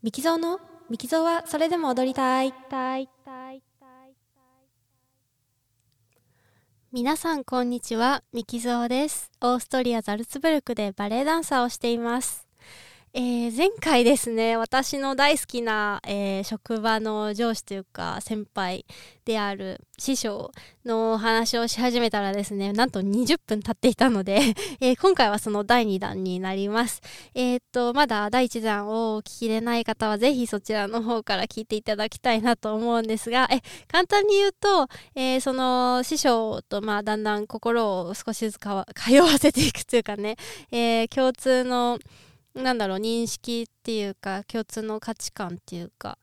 ミキゾーのミキゾーはそれでも踊りたい。皆さんこんにちは、ミキゾーです。オーストリア・ザルツブルクでバレエダンサーをしています。えー前回ですね、私の大好きな、えー職場の上司というか先輩である師匠の話をし始めたらですね、なんと20分経っていたので、えー今回はその第2弾になります。えーっと、まだ第1弾を聞きでない方はぜひそちらの方から聞いていただきたいなと思うんですが、え、簡単に言うと、えその師匠とまあだんだん心を少しずつ 通わせていくというかね、え共通のなんだろう認識っていうか共通の価値観っていうか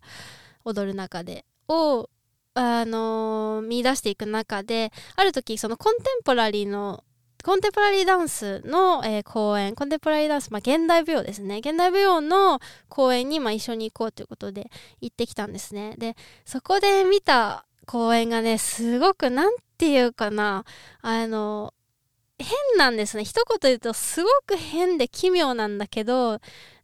踊る中でをあのー見出していく中である時そのコンテンポラリーのコンテンポラリーダンスの、えー公演コンテンポラリーダンス、まあ、現代舞踊ですね。現代舞踊の公演に、まあ、一緒に行こうということで行ってきたんですね。でそこで見た公演がねすごくなんていうかなあの変なんですね。一言言うとすごく変で奇妙なんだけど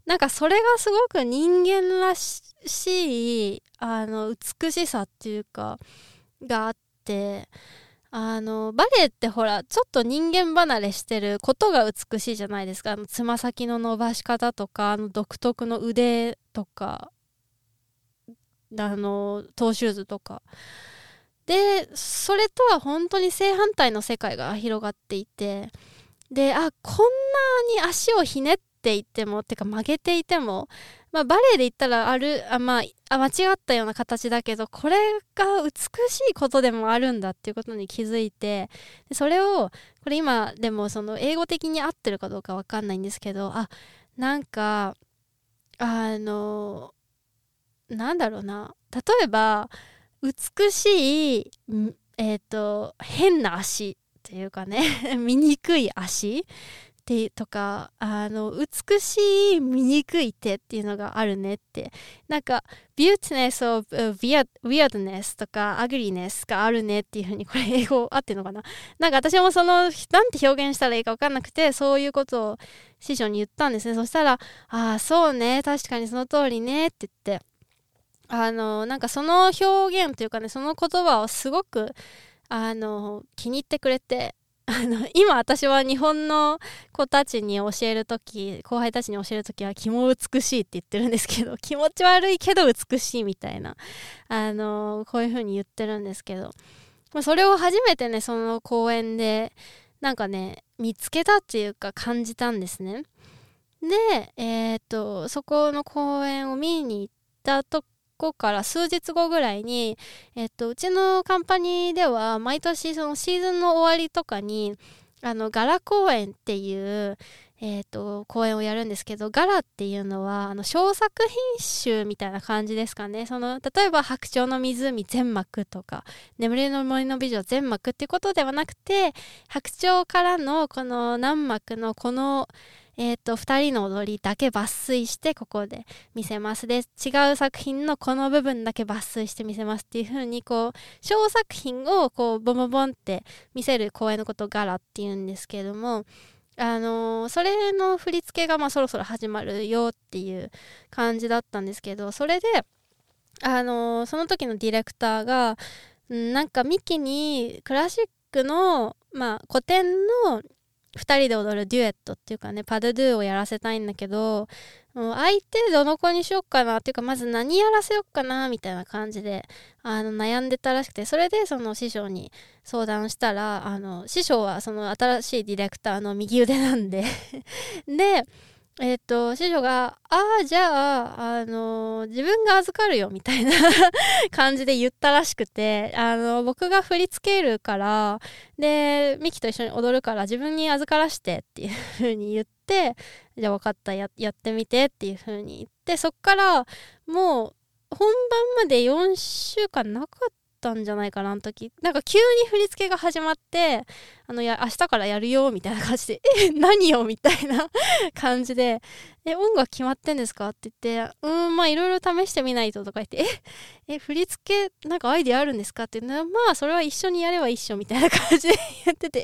なんかそれがすごく人間らしいあの美しさっていうかがあってあのバレエってほらちょっと人間離れしてることが美しいじゃないですか。つま先の伸ばし方とかあの独特の腕とかあのトーシューズとか。でそれとは本当に正反対の世界が広がっていてであこんなに足をひねっていってもってか曲げていても、まあ、バレエで言ったらあるあ、まあ、間違ったような形だけどこれが美しいことでもあるんだっていうことに気づいてでそれをこれ今でもその英語的に合ってるかどうかわかんないんですけどあなんかあのなんだろうな。例えば美しい、えっ、と、変な足っていうかね、醜い足ってとか、あの、美しい醜い手っていうのがあるねって。なんか、beautiness of uh, weird, weirdness とか ugliness があるねっていうふうに、これ英語合ってるのかななんか私もその、なんて表現したらいいか分かんなくて、そういうことを師匠に言ったんですね。そしたら、ああ、そうね、確かにその通りねって言って、あのなんかその表現というかねその言葉をすごくあの気に入ってくれて あの今私は日本の子たちに教える時後輩たちに教える時は気も美しいって言ってるんですけど 気持ち悪いけど美しいみたいなあのこういう風に言ってるんですけどそれを初めてねその公演でなんかね見つけたっていうか感じたんですね。でえっ、とそこの公演を見に行ったとこから数日後ぐらいに、えっと、うちのカンパニーでは毎年そのシーズンの終わりとかにあのガラ公演っていう、えっと、公演をやるんですけどガラっていうのはあの小作品集みたいな感じですかね。その例えば「白鳥の湖」全幕とか「眠りの森の美女」全幕っていうことではなくて白鳥からのこの何幕のこのえー、と2人の踊りだけ抜粋してここで見せます。で違う作品のこの部分だけ抜粋して見せますっていう風にこう小作品をこうボンボンボンって見せる公演のことをガラっていうんですけどもあのーそれの振り付けがまあそろそろ始まるよっていう感じだったんですけどそれであのーその時のディレクターがなんかミキにクラシックのまあ古典の2人で踊るデュエットっていうかねパドドゥをやらせたいんだけど相手どの子にしよっかなっていうかまず何やらせよっかなみたいな感じであの悩んでたらしくてそれでその師匠に相談したらあの師匠はその新しいディレクターの右腕なんで でえっ、と師匠が「ああじゃあ、あの自分が預かるよ」みたいな 感じで言ったらしくてあの僕が振り付けるからでミキと一緒に踊るから自分に預からしてっていう風に言ってじゃあ分かったややってみてっていう風に言ってそっからもう本番まで4週間なかったたんじゃないかなあの時。なんか急に振り付けが始まってあのや明日からやるよみたいな感じでえ何よみたいな 感じでえ音楽決まってんですかって言ってうんまあいろいろ試してみないととか言ってええ振り付けなんかアイデアあるんですかって言うのまあそれは一緒にやれば一緒みたいな感じで やってて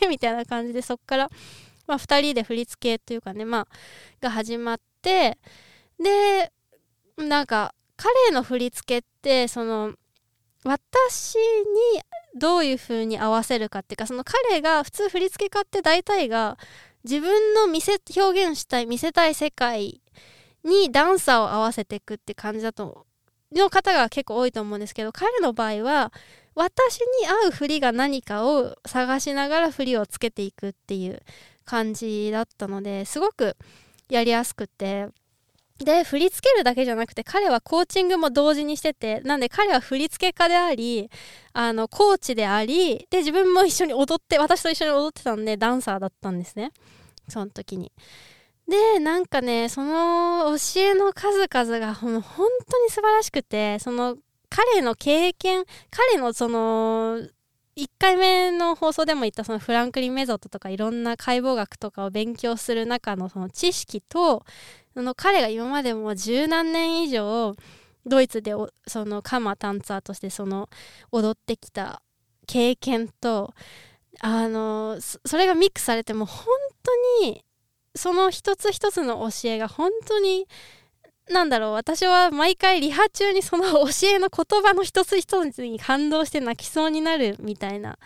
えーみたいな感じでそっからまあ2人で振り付けというかねまあが始まってでなんか彼の振り付けってその私にどういう風に合わせるかっていうかその彼が普通振り付け家って大体が自分の見せ表現したい見せたい世界にダンサーを合わせていくって感じだとの方が結構多いと思うんですけど彼の場合は私に合う振りが何かを探しながら振りをつけていくっていう感じだったのですごくやりやすくて。で振り付けるだけじゃなくて彼はコーチングも同時にしててなんで彼は振り付け家でありあのコーチでありで自分も一緒に踊って私と一緒に踊ってたんでダンサーだったんですねその時に。でなんかねその教えの数々が本当に素晴らしくてその彼の経験彼のその1回目の放送でも言ったそのフランクリン・メゾットとかいろんな解剖学とかを勉強する中のその知識とその彼が今までも十何年以上ドイツでそのカマタンツァーとしてその踊ってきた経験とあのそれがミックスされても本当にその一つ一つの教えが本当になんだろう私は毎回リハ中にその教えの言葉の一つ一つに感動して泣きそうになるみたいな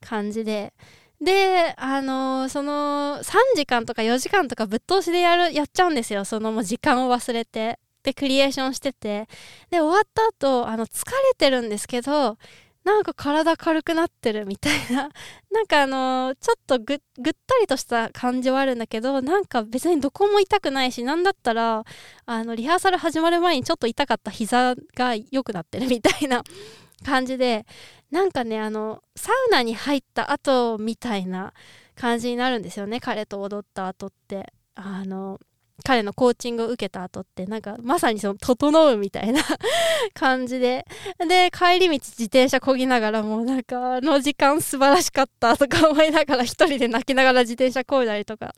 感じで。であのー、その3時間とか4時間とかぶっ通しでやるやっちゃうんですよ。そのもう時間を忘れて。でクリエーションしてて。で終わった後あの疲れてるんですけどなんか体軽くなってるみたいな。なんかあのー、ちょっとぐぐったりとした感じはあるんだけどなんか別にどこも痛くないしなんだったらあのリハーサル始まる前にちょっと痛かった膝が良くなってるみたいな 感じでなんかねあのサウナに入った後みたいな感じになるんですよね彼と踊った後って。あの彼のコーチングを受けた後ってなんかまさにその整うみたいな 感じで。で帰り道自転車こぎながらもなんかあの時間素晴らしかったとか思いながら一人で泣きながら自転車こいだりとか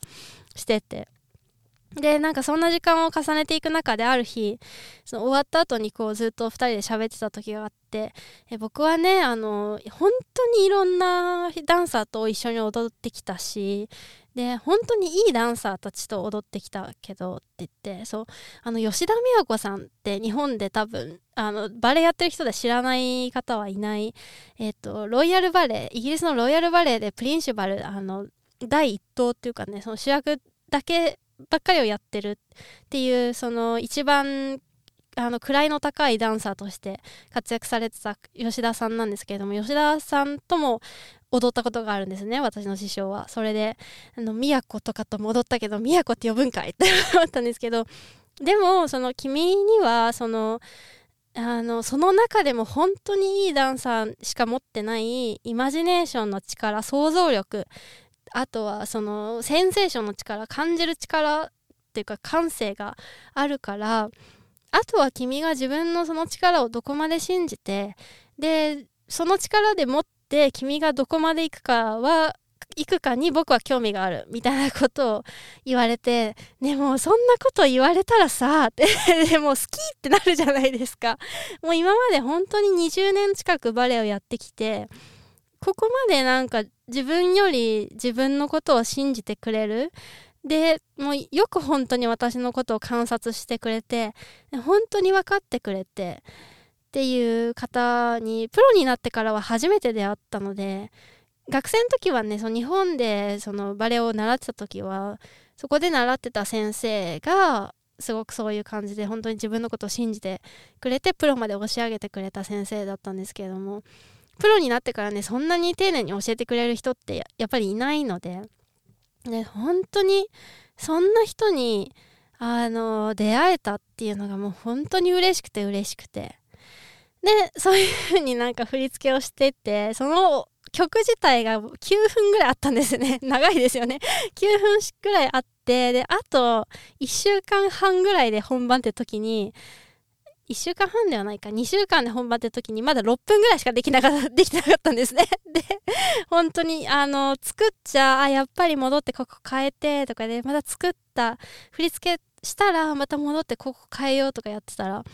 してて。でなんかそんな時間を重ねていく中である日その終わった後にこうずっと2人で喋ってた時があってえ僕はねあの本当にいろんなダンサーと一緒に踊ってきたしで本当にいいダンサーたちと踊ってきたけどって言ってそうあの吉田美和子さんって日本で多分あのバレエやってる人で知らない方はいない、えっ、とロイヤルバレエイギリスのロイヤルバレエでプリンシバルあの第一党っていうかねその主役だけばっかりをやってるっていうその一番あの位の高いダンサーとして活躍されてた吉田さんなんですけれども吉田さんとも踊ったことがあるんですね私の師匠は。それであの宮子とかと戻ったけど宮子って呼ぶんかいって 思ったんですけどでもその君にはそのあのその中でも本当にいいダンサーしか持ってないイマジネーションの力想像力あとはそのセンセーションの力感じる力っていうか感性があるからあとは君が自分のその力をどこまで信じてでその力でもって君がどこまで行くかは行くかに僕は興味があるみたいなことを言われてねもそんなこと言われたらさって でも好きってなるじゃないですか。もう今まで本当に20年近くバレエをやってきてここまでなんか自分より自分のことを信じてくれる。でもうよく本当に私のことを観察してくれて本当に分かってくれてっていう方にプロになってからは初めて出会ったので学生の時はねその日本でそのバレエを習ってた時はそこで習ってた先生がすごくそういう感じで本当に自分のことを信じてくれてプロまで押し上げてくれた先生だったんですけれどもプロになってからねそんなに丁寧に教えてくれる人ってやっぱりいないので。で本当にそんな人にあの出会えたっていうのがもう本当に嬉しくて嬉しくて。でそういう風になんか振り付けをしててその曲自体が9分ぐらいあったんですね。長いですよね。9分ぐらいあってであと1週間半ぐらいで本番って時に1週間半ではないか2週間で本番って時にまだ6分ぐらいしかできなかった できなかったんですね。で本当にあの作っちゃあやっぱり戻ってここ変えてとかでまた作った振り付けしたらまた戻ってここ変えようとかやってたら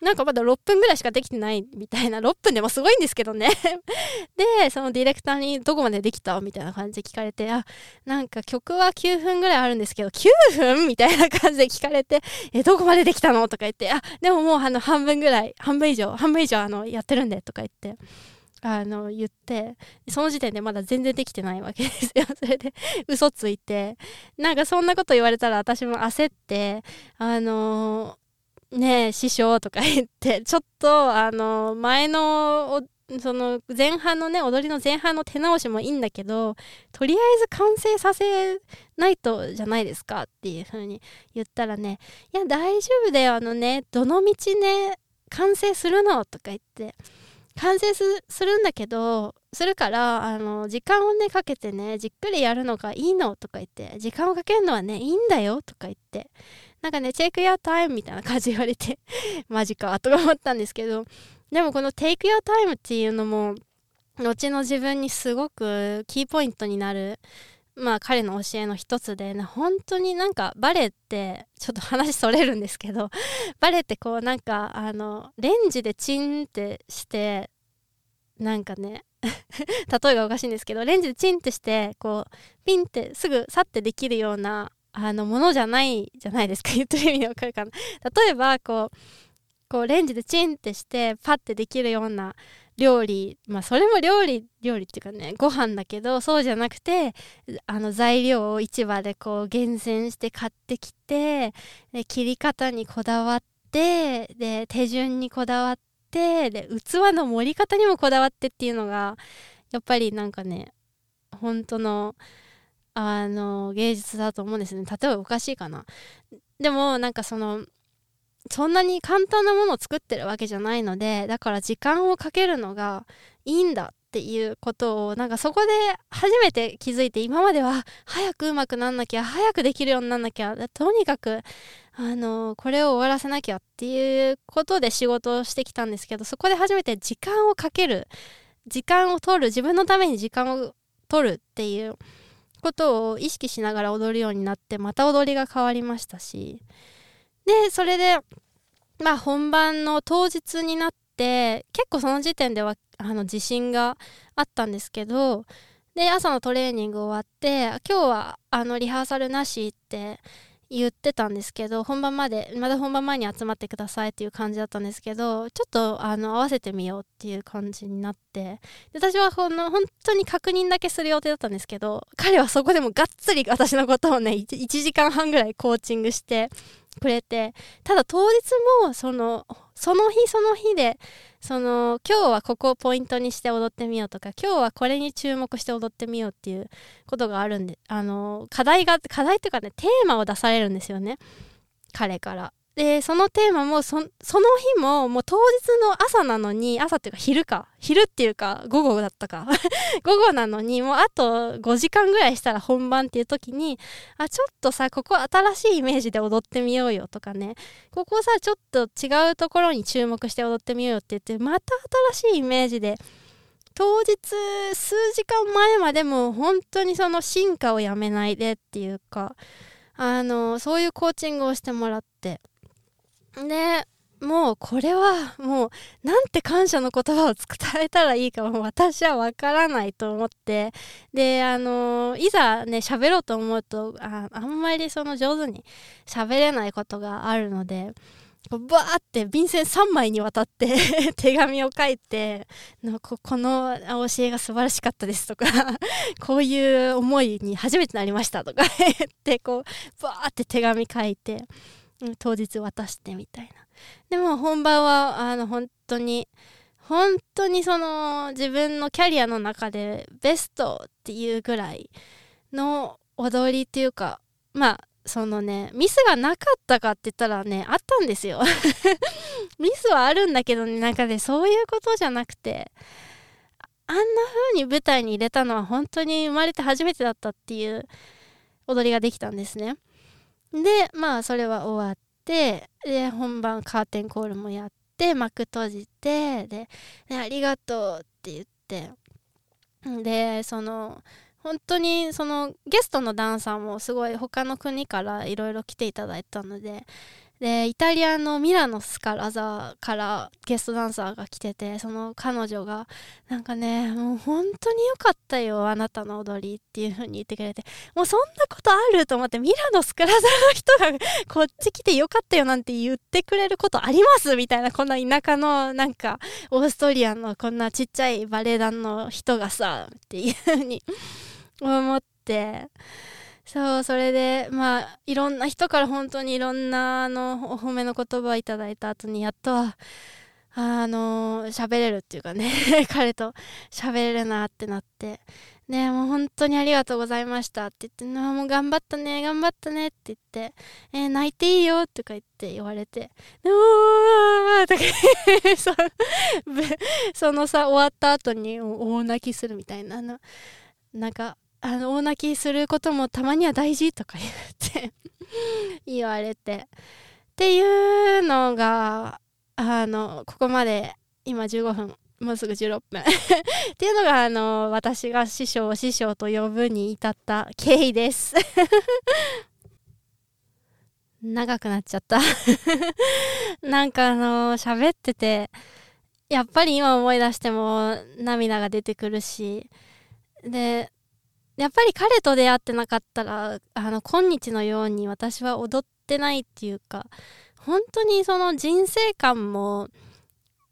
なんかまだ6分ぐらいしかできてないみたいな、6分でもすごいんですけどね。で、そのディレクターにどこまでできたみたいな感じで聞かれて、あ、なんか曲は9分ぐらいあるんですけど、9分みたいな感じで聞かれて、え、どこまでできたの？とか言って、あ、でももうあの半分ぐらい、半分以上、半分以上あのやってるんでとか言って。あの言ってその時点でまだ全然できてないわけですよ。それで嘘ついてなんかそんなこと言われたら私も焦ってあのね師匠とか言ってちょっとあの前のその前半のね踊りの前半の手直しもいいんだけどとりあえず完成させないとじゃないですかっていう風に言ったらねいや大丈夫だよあのねどの道ね完成するのとか言って完成するんだけどするからあの時間をねかけてねじっくりやるのがいいのとか言って時間をかけるのはねいいんだよとか言ってなんかね、チェイクヤータイムみたいな感じ言われて マジかと思ったんですけど、でもこのテイクヤータイムっていうのも、後の自分にすごくキーポイントになる、まあ彼の教えの一つで、本当になんかバレエって、ちょっと話それるんですけど、バレエってこうなんか、あの、レンジでチンってして、なんかね、例えがおかしいんですけどレンジでチンってしてこうピンってすぐ去ってできるようなあのものじゃないじゃないですか。言ってる意味わかるかな。例えばこうこうレンジでチンってしてパッてできるような料理まあそれも料理料理っていうかねご飯だけどそうじゃなくてあの材料を市場でこう厳選して買ってきてで切り方にこだわってで手順にこだわってで器の盛り方にもこだわってっていうのがやっぱりなんかね本当のあの芸術だと思うんですね。例えばおかしいかな。でもなんかそのそんなに簡単なものを作ってるわけじゃないのでだから時間をかけるのがいいんだっていうことをなんかそこで初めて気づいて今までは早くうまくなんなきゃ早くできるようになんなきゃとにかくあのこれを終わらせなきゃっていうことで仕事をしてきたんですけどそこで初めて時間をかける時間を取る自分のために時間を取るっていうことを意識しながら踊るようになってまた踊りが変わりましたし。でそれでまあ本番の当日になって結構その時点ではあの自信があったんですけどで朝のトレーニング終わって今日はあのリハーサルなしって言ってたんですけど本番までまだ本番前に集まってくださいっていう感じだったんですけどちょっとあの合わせてみようっていう感じになってで私はほんの本当に確認だけする予定だったんですけど彼はそこでもがっつり私のことをね 1, 1時間半ぐらいコーチングしてくれてただ当日もそのその日その日でその今日はここをポイントにして踊ってみようとか今日はこれに注目して踊ってみようっていうことがあるんであの課題が課題というかねテーマを出されるんですよね。彼から。でそのテーマもその日ももう当日の朝なのに朝っていうか昼か。昼っていうか午後だったか。午後なのにもうあと5時間ぐらいしたら本番っていう時にあちょっとさここ新しいイメージで踊ってみようよとかね。ここさちょっと違うところに注目して踊ってみようよって言ってまた新しいイメージで当日数時間前までも本当にその進化をやめないでっていうかあのそういうコーチングをしてもらって。でもうこれはもうなんて感謝の言葉を伝えたらいいかも私はわからないと思って。であのいざね喋ろうと思うとああんまりその上手に喋れないことがあるのでバーって便箋3枚にわたって 手紙を書いてここの教えが素晴らしかったですとか こういう思いに初めてなりましたとかってこうバーって手紙書いて。当日渡してみたいな。でも本番はあの本当に本当にその自分のキャリアの中でベストっていうぐらいの踊りっていうかまあそのねミスがなかったかって言ったらねあったんですよ。ミスはあるんだけどねなんかねそういうことじゃなくてあんな風に舞台に入れたのは本当に生まれて初めてだったっていう踊りができたんですね。でまあそれは終わってで本番カーテンコールもやって幕閉じてでありがとうって言ってでその本当にそのゲストのダンサーもすごい他の国からいろいろ来ていただいたのででイタリアのミラノスカラザからゲストダンサーが来ててその彼女がなんかねもう本当に良かったよあなたの踊りっていう風に言ってくれて。もうそんなことあると思ってミラノスカラザの人がこっち来て良かったよなんて言ってくれることあります？みたいなこんな田舎のなんかオーストリアのこんなちっちゃいバレエ団の人がさっていう風に思って。そうそれでまあいろんな人から本当にいろんなあのお褒めの言葉をいただいた後にやっとはあの喋れるっていうかね 彼と喋れるなってなって。ねもう本当にありがとうございましたって言って、もう頑張ったね、頑張ったねって言って、えー、泣いていいよとか言って言われて、うわーとか そそのさ、終わった後に大泣きするみたいな、あの、なんか、あの大泣きすることもたまには大事とか言って 言われて。っていうのがあのここまで今15分もうすぐ16分 っていうのがあの私が師匠を師匠と呼ぶに至った経緯です。長くなっちゃった。なんかあの喋っててやっぱり今思い出しても涙が出てくるしでやっぱり彼と出会ってなかったらあの今日のように私は踊ってないっていうか本当にその人生観も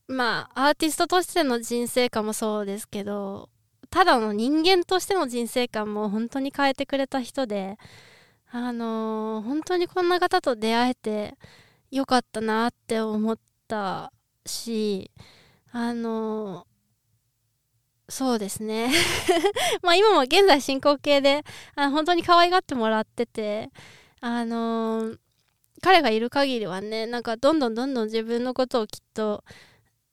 まあアーティストとしての人生観もそうですけどただの人間としての人生観も本当に変えてくれた人であのー、本当にこんな方と出会えてよかったなって思ったしあのそうですね。まあ今も現在進行形であ本当に可愛がってもらっててあのー、彼がいる限りはねなんかどんどんどんどん自分のことをきっと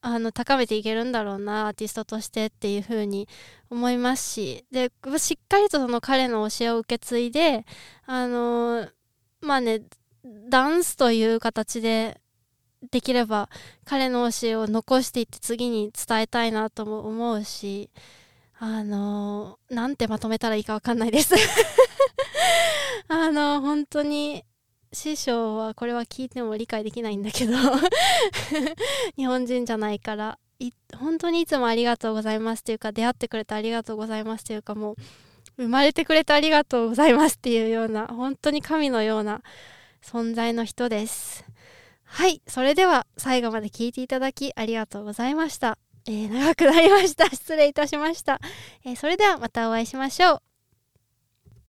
あの高めていけるんだろうなアーティストとしてっていう風に思いますしでしっかりとその彼の教えを受け継いであのー、まあねダンスという形でできれば彼の教えを残していって次に伝えたいなとも思うしあの、なんてまとめたらいいかわかんないです あの、本当に師匠はこれは聞いても理解できないんだけど 日本人じゃないから本当にいつもありがとうございますというか出会ってくれてありがとうございますというかもう生まれてくれてありがとうございますっていうような本当に神のような存在の人です。はい、それでは最後まで聞いていただきありがとうございました。えー、長くなりました。失礼いたしました。えー、それではまたお会いしましょう。